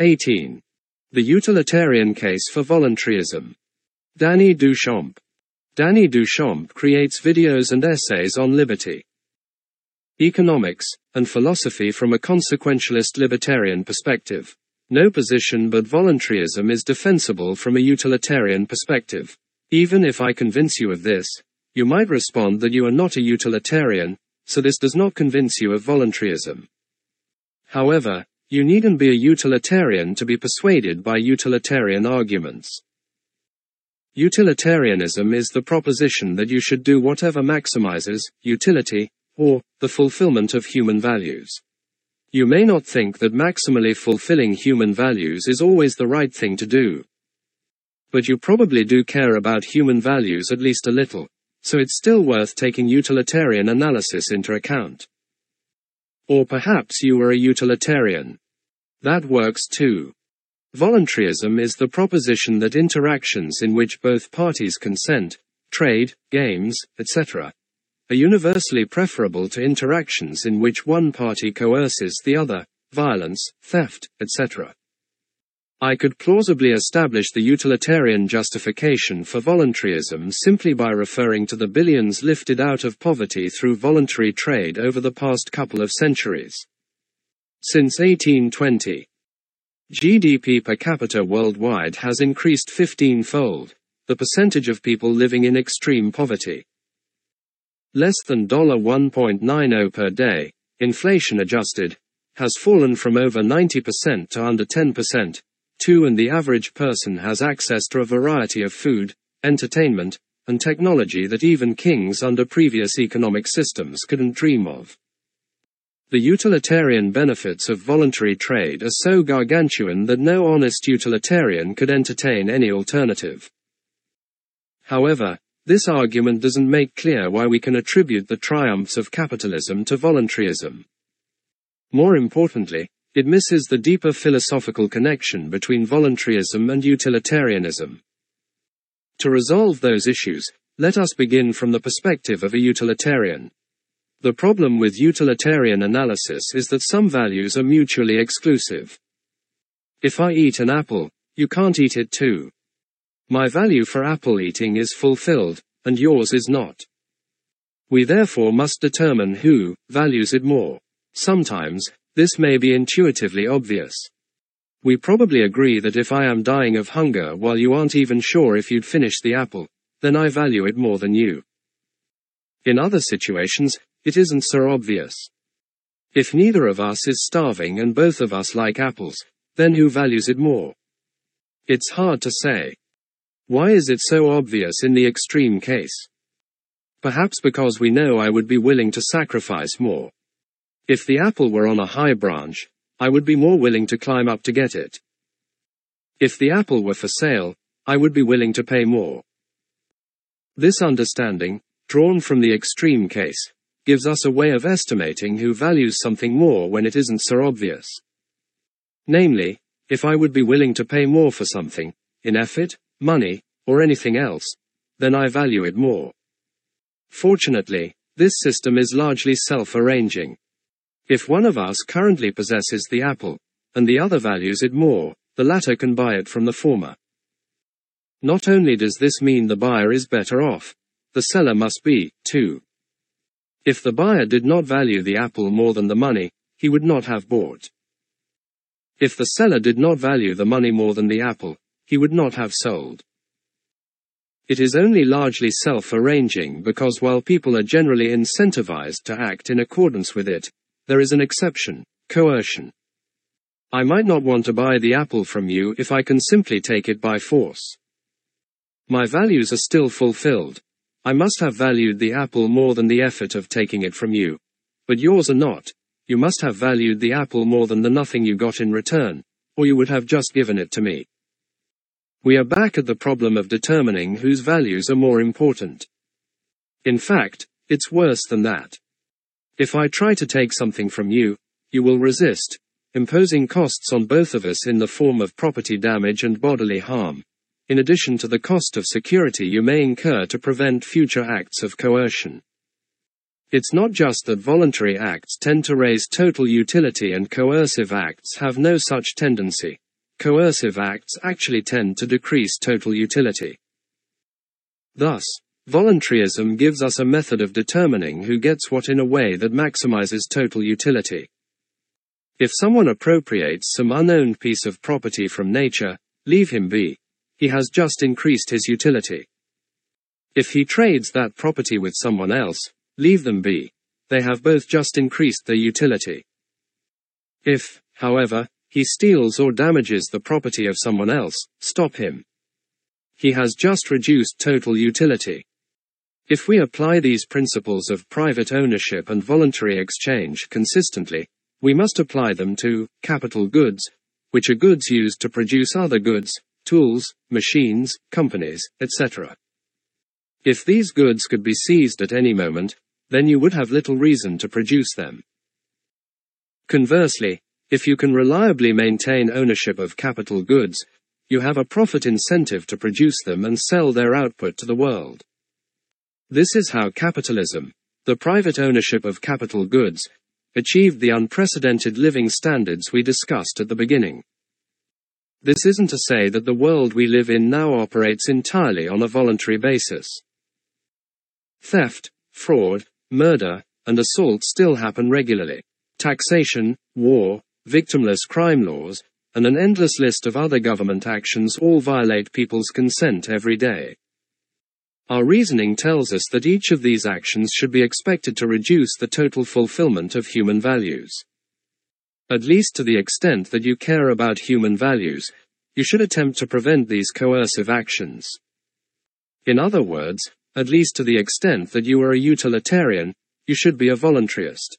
18. The Utilitarian Case for Voluntaryism. Danny Duchamp. Danny Duchamp creates videos and essays on liberty, economics, and philosophy from a consequentialist libertarian perspective. No position but voluntaryism is defensible from a utilitarian perspective. Even if I convince you of this, you might respond that you are not a utilitarian, so this does not convince you of voluntaryism. However, you needn't be a utilitarian to be persuaded by utilitarian arguments. Utilitarianism is the proposition that you should do whatever maximizes utility or the fulfillment of human values. You may not think that maximally fulfilling human values is always the right thing to do. But you probably do care about human values at least a little, so it's still worth taking utilitarian analysis into account. Or perhaps you are a utilitarian. That works too. Voluntaryism is the proposition that interactions in which both parties consent, trade, games, etc., are universally preferable to interactions in which one party coerces the other, violence, theft, etc. I could plausibly establish the utilitarian justification for voluntaryism simply by referring to the billions lifted out of poverty through voluntary trade over the past couple of centuries. Since 1820, GDP per capita worldwide has increased 15 fold, the percentage of people living in extreme poverty. Less than $1.90 per day, inflation adjusted, has fallen from over 90% to under 10%, 2 and the average person has access to a variety of food, entertainment, and technology that even kings under previous economic systems couldn't dream of. The utilitarian benefits of voluntary trade are so gargantuan that no honest utilitarian could entertain any alternative. However, this argument doesn't make clear why we can attribute the triumphs of capitalism to voluntaryism. More importantly, it misses the deeper philosophical connection between voluntaryism and utilitarianism. To resolve those issues, let us begin from the perspective of a utilitarian. The problem with utilitarian analysis is that some values are mutually exclusive. If I eat an apple, you can't eat it too. My value for apple eating is fulfilled, and yours is not. We therefore must determine who values it more. Sometimes, this may be intuitively obvious. We probably agree that if I am dying of hunger while you aren't even sure if you'd finish the apple, then I value it more than you. In other situations, it isn't so obvious. If neither of us is starving and both of us like apples, then who values it more? It's hard to say. Why is it so obvious in the extreme case? Perhaps because we know I would be willing to sacrifice more. If the apple were on a high branch, I would be more willing to climb up to get it. If the apple were for sale, I would be willing to pay more. This understanding, drawn from the extreme case, gives us a way of estimating who values something more when it isn't so obvious. Namely, if I would be willing to pay more for something, in effort, money, or anything else, then I value it more. Fortunately, this system is largely self-arranging. If one of us currently possesses the apple, and the other values it more, the latter can buy it from the former. Not only does this mean the buyer is better off, the seller must be, too. If the buyer did not value the apple more than the money, he would not have bought. If the seller did not value the money more than the apple, he would not have sold. It is only largely self-arranging because while people are generally incentivized to act in accordance with it, there is an exception, coercion. I might not want to buy the apple from you if I can simply take it by force. My values are still fulfilled, I must have valued the apple more than the effort of taking it from you. But yours are not. You must have valued the apple more than the nothing you got in return, or you would have just given it to me. We are back at the problem of determining whose values are more important. In fact, it's worse than that. If I try to take something from you, you will resist, imposing costs on both of us in the form of property damage and bodily harm in addition to the cost of security you may incur to prevent future acts of coercion. It's not just that voluntary acts tend to raise total utility and coercive acts have no such tendency. coercive acts actually tend to decrease total utility. Thus, voluntaryism gives us a method of determining who gets what in a way that maximizes total utility. If someone appropriates some unowned piece of property from nature, leave him be. He has just increased his utility. If he trades that property with someone else, leave them be. They have both just increased their utility. If, however, he steals or damages the property of someone else, stop him. He has just reduced total utility. If we apply these principles of private ownership and voluntary exchange consistently, we must apply them to capital goods, which are goods used to produce other goods, tools, machines, companies, etc. If these goods could be seized at any moment, then you would have little reason to produce them. Conversely, if you can reliably maintain ownership of capital goods, you have a profit incentive to produce them and sell their output to the world. This is how capitalism, the private ownership of capital goods, achieved the unprecedented living standards we discussed at the beginning. This isn't to say that the world we live in now operates entirely on a voluntary basis. Theft, fraud, murder, and assault still happen regularly. Taxation, war, victimless crime laws, and an endless list of other government actions all violate people's consent every day. Our reasoning tells us that each of these actions should be expected to reduce the total fulfillment of human values. At least to the extent that you care about human values, you should attempt to prevent these coercive actions. In other words, at least to the extent that you are a utilitarian, you should be a voluntaryist.